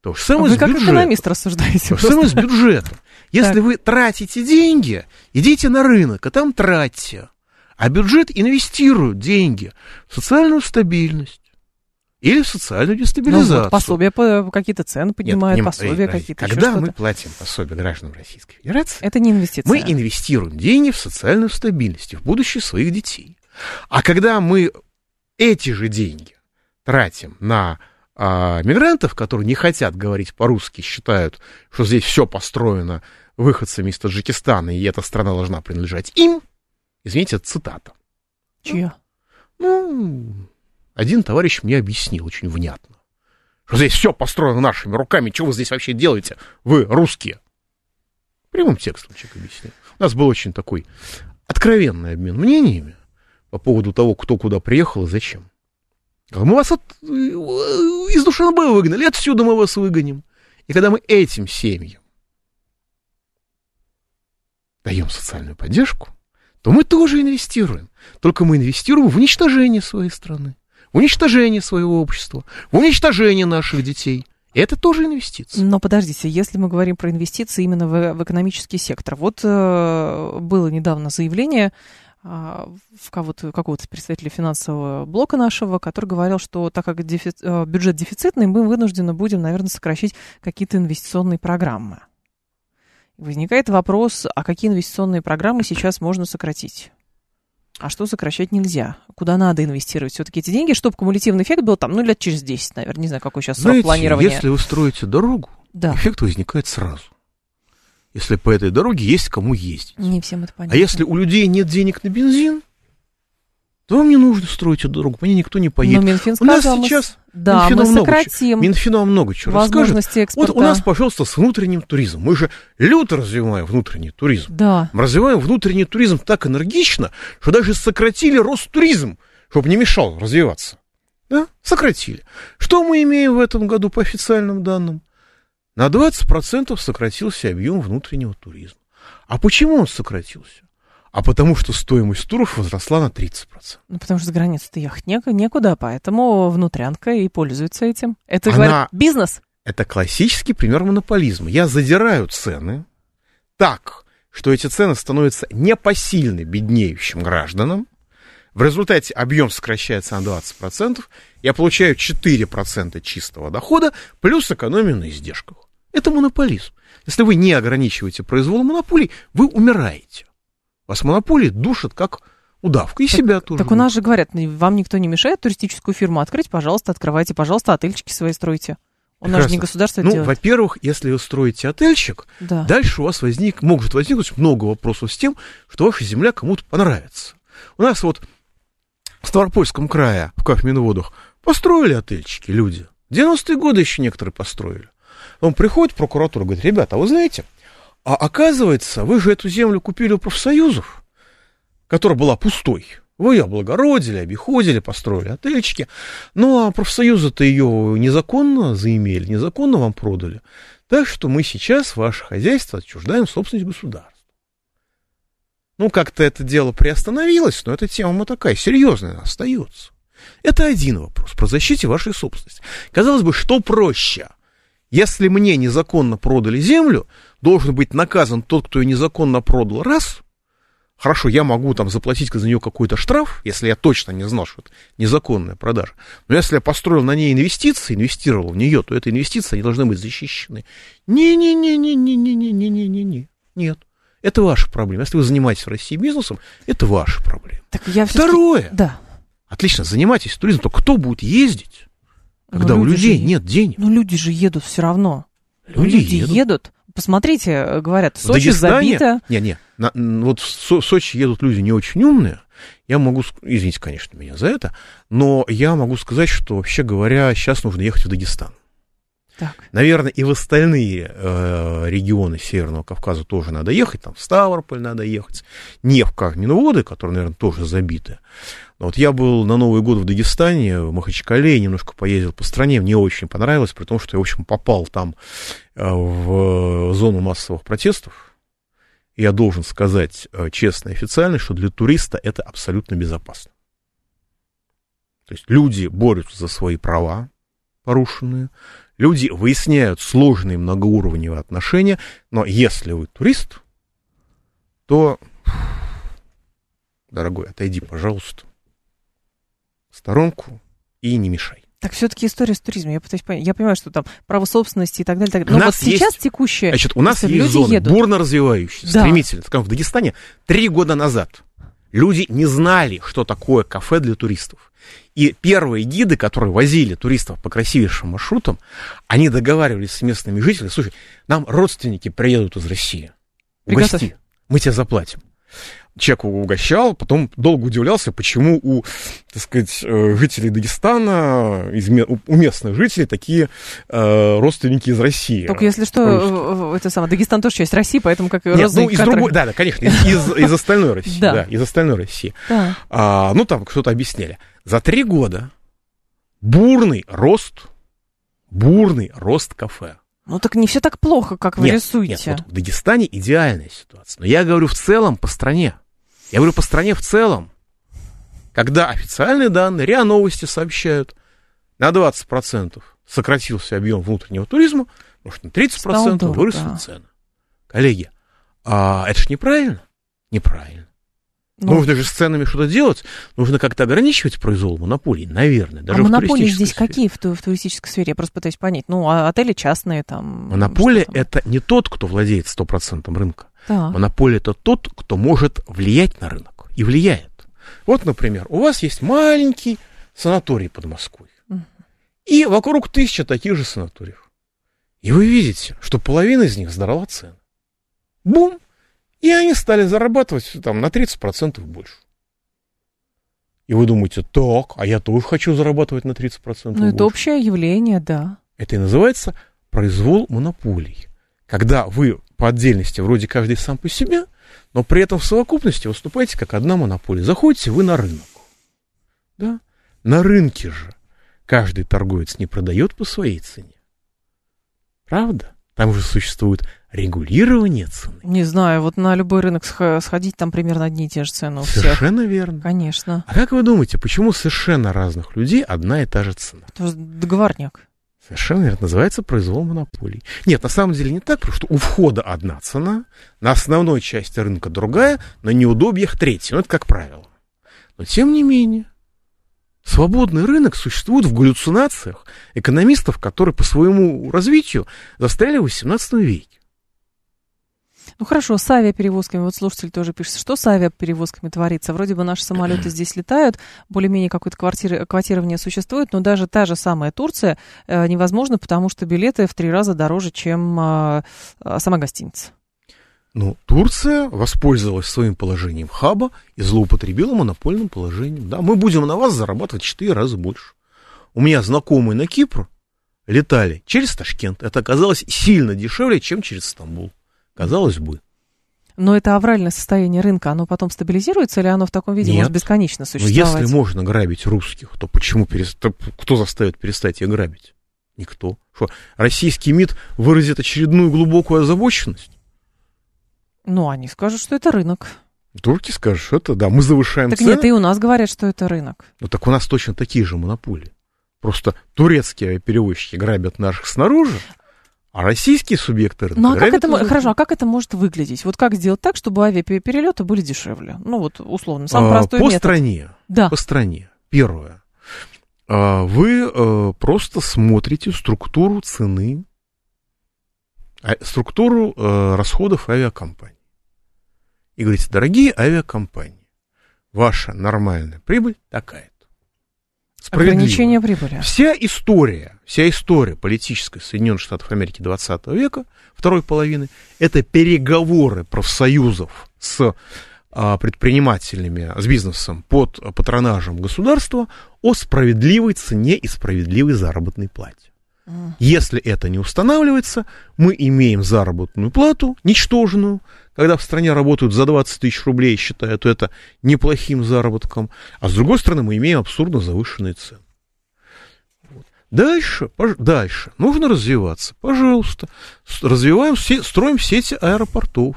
То же самое а вы с как бюджетом. экономист рассуждаете. То же самое с бюджетом. Если вы тратите деньги, идите на рынок, а там тратьте. А бюджет инвестирует деньги в социальную стабильность, или в социальную дестабилизацию. Ну, вот пособия по, какие-то цены поднимают, Нет, пособия какие-то. Когда мы платим пособия гражданам Российской Федерации, это не инвестиция. Мы инвестируем деньги в социальную стабильность, в будущее своих детей. А когда мы эти же деньги тратим на а, мигрантов, которые не хотят говорить по-русски, считают, что здесь все построено выходцами из Таджикистана, и эта страна должна принадлежать им, извините, это цитата. Чья? Ну, один товарищ мне объяснил очень внятно, что здесь все построено нашими руками, что вы здесь вообще делаете, вы русские. Прямым текстом человек объяснил. У нас был очень такой откровенный обмен мнениями по поводу того, кто куда приехал и зачем. Мы вас от, э, из Душанбе выгнали, отсюда мы вас выгоним. И когда мы этим семьям даем социальную поддержку, то мы тоже инвестируем. Только мы инвестируем в уничтожение своей страны уничтожение своего общества, уничтожение наших детей. Это тоже инвестиции. Но подождите, если мы говорим про инвестиции именно в, в экономический сектор. Вот э, было недавно заявление э, в кого-то, какого-то представителя финансового блока нашего, который говорил, что так как дефи, э, бюджет дефицитный, мы вынуждены будем, наверное, сокращать какие-то инвестиционные программы. Возникает вопрос, а какие инвестиционные программы сейчас можно сократить? А что сокращать нельзя? Куда надо инвестировать все-таки эти деньги, чтобы кумулятивный эффект был там, ну, лет через 10, наверное. Не знаю, какой сейчас Знаете, срок планирования. если вы строите дорогу, да. эффект возникает сразу. Если по этой дороге есть кому ездить. Не всем это а понятно. А если у людей нет денег на бензин, то вам не нужно строить эту дорогу, по ней никто не поедет. Но Минфин сказал, у нас сейчас да, Минфину мы сократим Минфину вам много чего возможности расскажет. Экспорта. Вот у нас, пожалуйста, с внутренним туризмом. Мы же люто развиваем внутренний туризм. Да. Мы развиваем внутренний туризм так энергично, что даже сократили Ростуризм, чтобы не мешал развиваться. Да? Сократили. Что мы имеем в этом году по официальным данным? На 20% сократился объем внутреннего туризма. А почему он сократился? А потому что стоимость туров возросла на 30%. Ну, потому что за границу-то ехать не, некуда, поэтому внутрянка и пользуется этим. Это, Она... говорит, бизнес. Это классический пример монополизма. Я задираю цены так, что эти цены становятся непосильны беднеющим гражданам. В результате объем сокращается на 20%. Я получаю 4% чистого дохода плюс экономию на издержках. Это монополизм. Если вы не ограничиваете произвол монополий, вы умираете. Вас монополии душат как удавка, и так, себя тоже. Так у нас же говорят, вам никто не мешает туристическую фирму открыть, пожалуйста, открывайте, пожалуйста, отельчики свои стройте. У нас же не государство ну, делает. во-первых, если вы строите отельчик, да. дальше у вас возник, может возникнуть много вопросов с тем, что ваша земля кому-то понравится. У нас вот в Ставропольском крае, в Кахминводах, построили отельчики люди. В 90-е годы еще некоторые построили. Он приходит в прокуратуру, говорит, ребята, а вы знаете, а оказывается, вы же эту землю купили у профсоюзов. которая была пустой. Вы облагородили, обиходили, построили отельчики. Ну, а профсоюзы-то ее незаконно заимели, незаконно вам продали. Так что мы сейчас ваше хозяйство отчуждаем собственность государства. Ну, как-то это дело приостановилось, но эта тема такая серьезная остается. Это один вопрос про защите вашей собственности. Казалось бы, что проще? Если мне незаконно продали землю, должен быть наказан тот, кто ее незаконно продал, раз. Хорошо, я могу там заплатить за нее какой-то штраф, если я точно не знал, что это незаконная продажа. Но если я построил на ней инвестиции, инвестировал в нее, то эти инвестиции, они должны быть защищены. Не-не-не-не-не-не-не-не-не. Нет. Это ваша проблема. Если вы занимаетесь в России бизнесом, это ваша проблема. Так я Второе. Да. Отлично, занимайтесь туризмом, то кто будет ездить, когда Но у люди людей же- нет денег? Ну, люди же едут все равно. Люди едут. Посмотрите, э, говорят, В Сочи Дагестане, забито. не, не, на- н- вот в Со- Сочи едут люди не очень умные. Я могу, извините, конечно, меня за это, но я могу сказать, что вообще говоря, сейчас нужно ехать в Дагестан. Так. Наверное, и в остальные э, регионы Северного Кавказа тоже надо ехать, там в Ставрополь надо ехать, не в Кахминоводы, которые, наверное, тоже забиты. Вот я был на Новый год в Дагестане, в Махачкале, немножко поездил по стране, мне очень понравилось, при том, что я, в общем, попал там э, в зону массовых протестов. И я должен сказать э, честно и официально, что для туриста это абсолютно безопасно. То есть люди борются за свои права порушенные, люди выясняют сложные многоуровневые отношения, но если вы турист, то, дорогой, отойди, пожалуйста, в сторонку и не мешай. Так все-таки история с туризмом. Я пытаюсь понять. Я понимаю, что там право собственности и так далее. Так далее. У Но вот нас есть- сейчас текущее. Значит, у нас есть зоны едут. бурно развивающиеся, Да. стремительно. Скажем, в Дагестане три года назад люди не знали, что такое кафе для туристов. И первые гиды, которые возили туристов по красивейшим маршрутам, они договаривались с местными жителями, слушай, нам родственники приедут из России, Приготовь. мы тебе заплатим. Человек его угощал, потом долго удивлялся, почему у, так сказать, э, жителей Дагестана, из у местных жителей такие э, родственники из России. Только если что, русские. э, это самое, Дагестан тоже часть России, поэтому как Нет, ну, из другой, да, да, конечно, из, из, из остальной России, Да. да. из остальной России. Да. А, ну, там что-то объясняли. За три года бурный рост, бурный рост кафе. Ну так не все так плохо, как вы нет, рисуете. Нет, вот в Дагестане идеальная ситуация. Но я говорю в целом по стране. Я говорю по стране в целом. Когда официальные данные, РИА Новости сообщают, на 20% сократился объем внутреннего туризма, может, на 30% Стало дорого, выросли да. цены. Коллеги, а это ж неправильно? Неправильно. Ну, Нужно же с ценами что-то делать. Нужно как-то ограничивать произвол монополий, наверное. а Даже в монополии здесь сфере. какие в, ту- в туристической сфере? Я просто пытаюсь понять. Ну, а отели частные там. Монополия что там? это не тот, кто владеет 100% рынка. Так. Монополия это тот, кто может влиять на рынок. И влияет. Вот, например, у вас есть маленький санаторий под Москвой. И вокруг тысяча таких же санаториев. И вы видите, что половина из них сдорала цены. Бум! И они стали зарабатывать там, на 30% больше. И вы думаете, так, а я тоже хочу зарабатывать на 30% Ну, больше. это общее явление, да. Это и называется произвол монополий. Когда вы по отдельности вроде каждый сам по себе, но при этом в совокупности выступаете как одна монополия. Заходите вы на рынок. Да? На рынке же каждый торговец не продает по своей цене. Правда? Там же существует регулирование цены. Не знаю, вот на любой рынок сх- сходить, там примерно одни и те же цены у всех. Совершенно верно. Конечно. А как вы думаете, почему совершенно разных людей одна и та же цена? Это же договорняк. Совершенно верно. Называется произвол монополий. Нет, на самом деле не так, потому что у входа одна цена, на основной части рынка другая, на неудобьях третья. Ну, это как правило. Но тем не менее, свободный рынок существует в галлюцинациях экономистов, которые по своему развитию застряли в XVIII веке. Ну хорошо, с авиаперевозками, вот слушатель тоже пишет, что с авиаперевозками творится? Вроде бы наши самолеты здесь летают, более-менее какое-то квартиры, квотирование существует, но даже та же самая Турция э, невозможно, потому что билеты в три раза дороже, чем э, э, сама гостиница. Ну, Турция воспользовалась своим положением хаба и злоупотребила монопольным положением. Да, мы будем на вас зарабатывать в 4 раза больше. У меня знакомые на Кипр летали через Ташкент. Это оказалось сильно дешевле, чем через Стамбул. Казалось бы. Но это авральное состояние рынка, оно потом стабилизируется или оно в таком виде Нет. может бесконечно Но существовать? если можно грабить русских, то почему перест... то кто заставит перестать их грабить? Никто. Что, российский МИД выразит очередную глубокую озабоченность? Ну, они скажут, что это рынок. Турки скажут, что это, да, мы завышаем Так цены. нет, и у нас говорят, что это рынок. Ну так у нас точно такие же монополии. Просто турецкие перевозчики грабят наших снаружи, а российские субъекты рынка Ну, а как это, изнутри. хорошо, а как это может выглядеть? Вот как сделать так, чтобы авиаперелеты были дешевле? Ну, вот, условно, самый А, простой По метод. стране. Да. По стране. Первое. А, Вы э, просто смотрите структуру цены, а, структуру э, расходов авиакомпаний. И говорите, дорогие авиакомпании, ваша нормальная прибыль такая-то. Справедливо. Ограничение прибыли. Вся история, вся история политической Соединенных Штатов Америки 20 века, второй половины, это переговоры профсоюзов с а, предпринимателями, с бизнесом под патронажем государства о справедливой цене и справедливой заработной плате. Если это не устанавливается, мы имеем заработную плату, ничтожную, когда в стране работают за 20 тысяч рублей, считают это неплохим заработком, а с другой стороны мы имеем абсурдно завышенные цены. Дальше, дальше, нужно развиваться, пожалуйста, развиваем, строим сети аэропортов.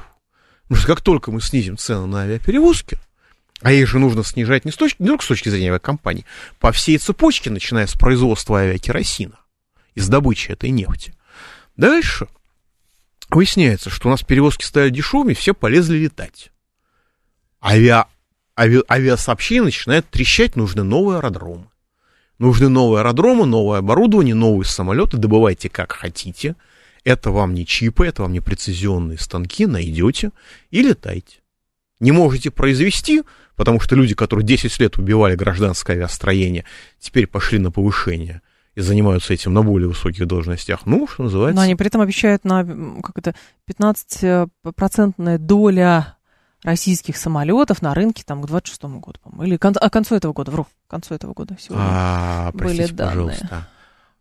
Потому что как только мы снизим цены на авиаперевозки, а их же нужно снижать не, с точки, не только с точки зрения авиакомпаний, по всей цепочке, начиная с производства авиакеросина, из добычи этой нефти. Дальше выясняется, что у нас перевозки стали дешевыми, все полезли летать. Авиа, ави- авиасообщение начинает трещать, нужны новые аэродромы. Нужны новые аэродромы, новое оборудование, новые самолеты, добывайте как хотите. Это вам не чипы, это вам не прецизионные станки, найдете и летайте. Не можете произвести, потому что люди, которые 10 лет убивали гражданское авиастроение, теперь пошли на повышение и занимаются этим на более высоких должностях. Ну, что называется. Но они при этом обещают на как это 15-процентная доля российских самолетов на рынке там к 26 году, по-моему. Или кон- а, концу этого года, вру, к концу этого года сегодня. А, были простите, данные. пожалуйста.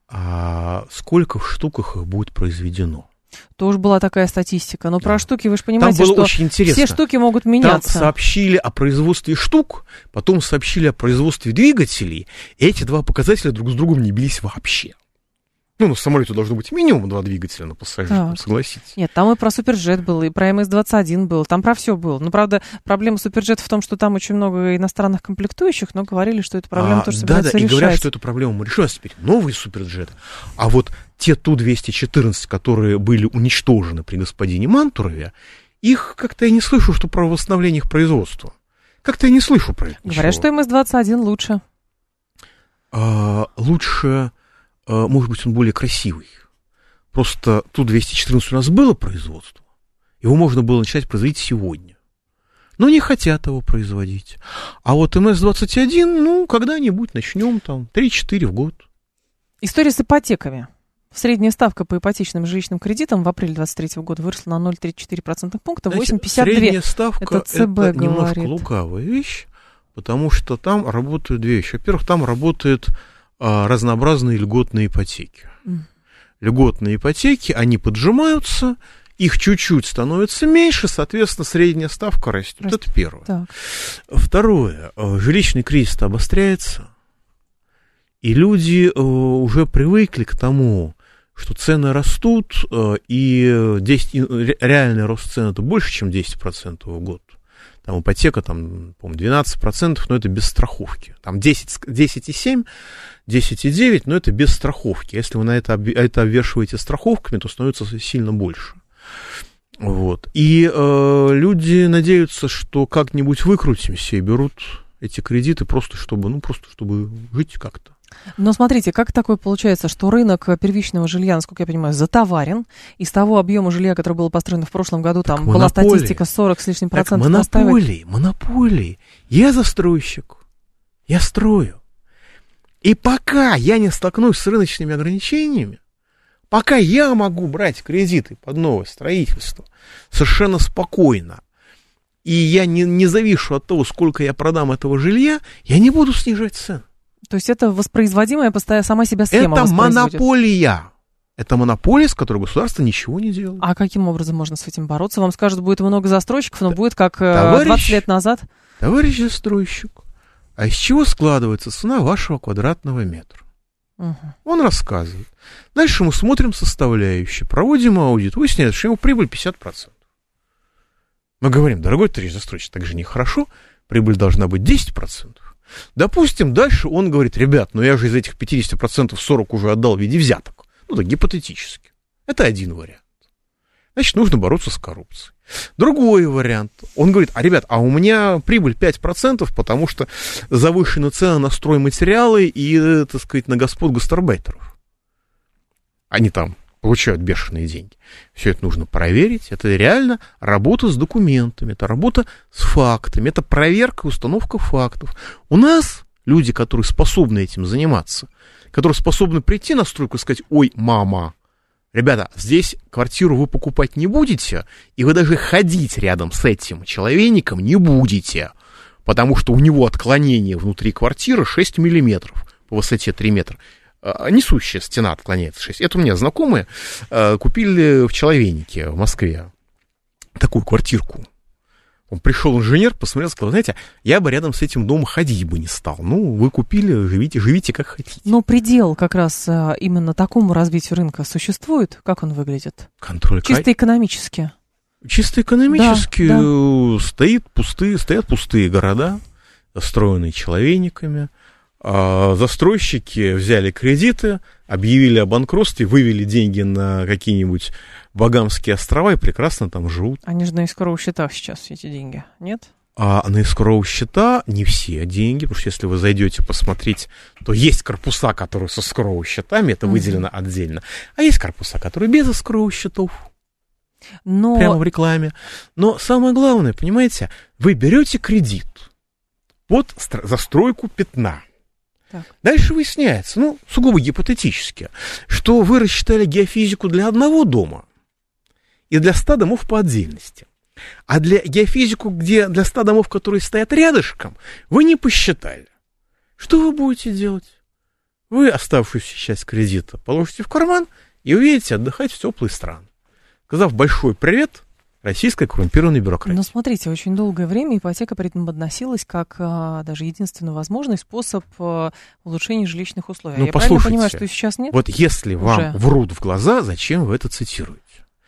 А сколько в штуках их будет произведено? Тоже была такая статистика. Но Да. про штуки вы же Там понимаете, было что очень интересно. все штуки могут Там меняться. сообщили о производстве штук, потом сообщили о производстве двигателей. И эти два показателя друг с другом не бились вообще. Ну, на самолете должно быть минимум два двигателя на пассажира, Так. согласитесь. Нет, там и про Суперджет был, и про МС-21 был, там про все было. Ну, правда, проблема Суперджета в том, что там очень много иностранных комплектующих, но говорили, что эта проблема А, тоже да, да, собираются и решать. говорят, что эту проблему мы решим. А теперь новые суперджеты. А вот те Ту-214, которые были уничтожены при господине Мантурове, их как-то я не слышу, что про восстановление их производства. Как-то я не слышу про это Говорят, что ничего. МС-21 лучше. А, лучше, может быть, он более красивый. Просто Ту-214 у нас было производство. Его можно было начать производить сегодня. Но не хотят его производить. А вот МС-21, ну, когда-нибудь начнем, там, 3-4 в год. История с ипотеками. Средняя ставка по ипотечным жилищным кредитам в апреле 2023 года выросла на 0,34% пункта, Значит, 8,52. Средняя ставка Это это, ЦБ немножко говорит. лукавая вещь, потому что там работают две вещи. Во-первых, там работают а, разнообразные льготные ипотеки. Льготные ипотеки, они поджимаются, их чуть-чуть становится меньше, соответственно, средняя ставка растет. Растет. Это первое. Так. Второе, э, жилищный кризис обостряется, и люди э, уже привыкли к тому, что цены растут, э, и 10, и ре- реальный рост цен это больше, чем 10% в год. Там ипотека, там, по-моему, 12%, но это без страховки. Там 10, с- 10,7, 10,9, но это без страховки. Если вы на это, это обвешиваете страховками, то становится сильно больше. Вот. И э, люди надеются, что как-нибудь выкрутимся и берут эти кредиты просто чтобы, ну, просто чтобы жить как-то. Но смотрите, как такое получается, что рынок первичного жилья, насколько я понимаю, затоварен. Из того объема жилья, который был построен в прошлом году, там была монополия. статистика 40 с лишним Так, процентов. настаивать. монополии, монополии. Я застройщик, я строю. И пока я не столкнусь с рыночными ограничениями, пока я могу брать кредиты под новое строительство совершенно спокойно, и я не, не завишу от того, сколько я продам этого жилья, я не буду снижать цены. То есть это воспроизводимая постоянно сама себя схема Это монополия. Это монополия, с которой государство ничего не делает. А каким образом можно с этим бороться? Вам скажут, будет много застройщиков, но будет как э, товарищ, 20 лет назад. Товарищ застройщик, а из чего складывается цена вашего квадратного метра? Угу. Он рассказывает. Дальше мы смотрим составляющие, проводим аудит, выясняется, что его прибыль 50%. Мы говорим, дорогой товарищ застройщик, так же нехорошо, прибыль должна быть 10%. Допустим, дальше он говорит, ребят, ну я же из этих 50% 40 уже отдал в виде взяток. Ну да, гипотетически. Это один вариант. Значит, нужно бороться с коррупцией. Другой вариант. Он говорит, а, ребят, а у меня прибыль 5%, потому что завышена цена на стройматериалы и, так сказать, на господ гастарбайтеров. Они там получают бешеные деньги. Все это нужно проверить. Это реально работа с документами, это работа с фактами, это проверка и установка фактов. У нас люди, которые способны этим заниматься, которые способны прийти на стройку и сказать, ой, мама, ребята, здесь квартиру вы покупать не будете, и вы даже ходить рядом с этим человеком не будете, потому что у него отклонение внутри квартиры 6 миллиметров по высоте 3 метра. А, несущая стена отклоняется 6. Это у меня знакомые а, купили в Человейнике в Москве такую квартирку. Он пришел инженер, посмотрел, сказал, знаете, я бы рядом с этим домом ходить бы не стал. Ну, вы купили, живите, живите как хотите. Но предел как раз а, именно такому развитию рынка существует? Как он выглядит? Контроль. Чисто экономически. Чисто экономически да, да. Стоит пустые, стоят пустые города, построенные человейниками. А застройщики взяли кредиты, объявили о банкротстве, вывели деньги на какие-нибудь Багамские острова и прекрасно там живут. Они же на искровых счетах сейчас, эти деньги, нет? А на искровые счета не все деньги, потому что если вы зайдете посмотреть, то есть корпуса, которые со скровыми счетами, это mm-hmm. выделено отдельно, а есть корпуса, которые без искровых счетов. Но... Прямо в рекламе. Но самое главное, понимаете, вы берете кредит под застройку пятна. Так. Дальше выясняется, ну, сугубо гипотетически, что вы рассчитали геофизику для одного дома, и для 100 домов по отдельности. А для геофизику, где для 100 домов, которые стоят рядышком, вы не посчитали. Что вы будете делать? Вы оставшуюся часть кредита положите в карман и уедете отдыхать в теплые страны. Сказав большой привет российской коррумпированной бюрократии. Но смотрите, очень долгое время ипотека при этом подносилась как а, даже единственно возможный способ а, улучшения жилищных условий. Ну, Я послушайте, правильно понимаю, что сейчас нет? Вот если Уже. вам врут в глаза, зачем вы это цитируете?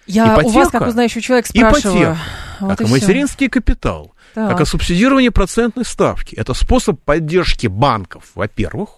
Я ипотека, у вас, как узнающий человек, спрашиваю. Ипотека, вот как и материнский все. капитал, так. как и субсидирование процентной ставки. Это способ поддержки банков, во-первых,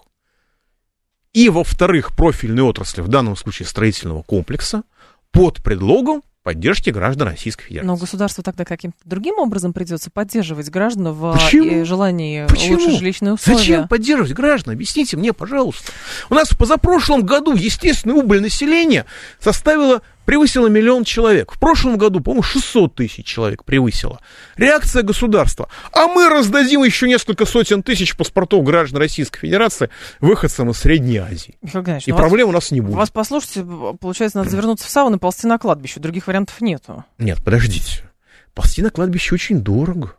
и, во-вторых, профильной отрасли, в данном случае строительного комплекса, под предлогом поддержки граждан Российской Федерации. Но государству тогда каким-то другим образом придется поддерживать граждан в Почему? желании Почему? улучшить жилищные условия. Зачем поддерживать граждан? Объясните мне, пожалуйста. У нас в позапрошлом году естественная убыль населения составила превысила миллион человек. В прошлом году, по-моему, 600 тысяч человек превысила. Реакция государства. А мы раздадим еще несколько сотен тысяч паспортов граждан Российской Федерации выходцам из Средней Азии. Михаил и проблем у нас не будет. Вас послушайте, получается, надо завернуться в саван и ползти на кладбище. Других вариантов нету. Нет, подождите. Ползти на кладбище очень дорого.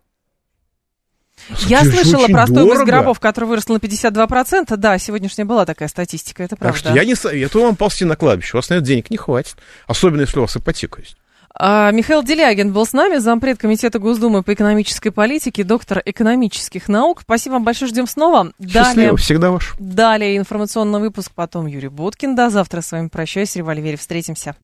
Я слышала про стоимость гробов, которая выросла на 52%. Да, сегодняшняя была такая статистика, это правда. Так что я не советую вам ползти на кладбище. У вас на это денег не хватит. Особенно, если у вас ипотека есть. А, Михаил Делягин был с нами, зампред Комитета Госдумы по экономической политике, доктор экономических наук. Спасибо вам большое, ждем снова. Счастливо, далее, всегда ваш. Далее информационный выпуск, потом Юрий Боткин. До завтра с вами прощаюсь, револьвере, встретимся.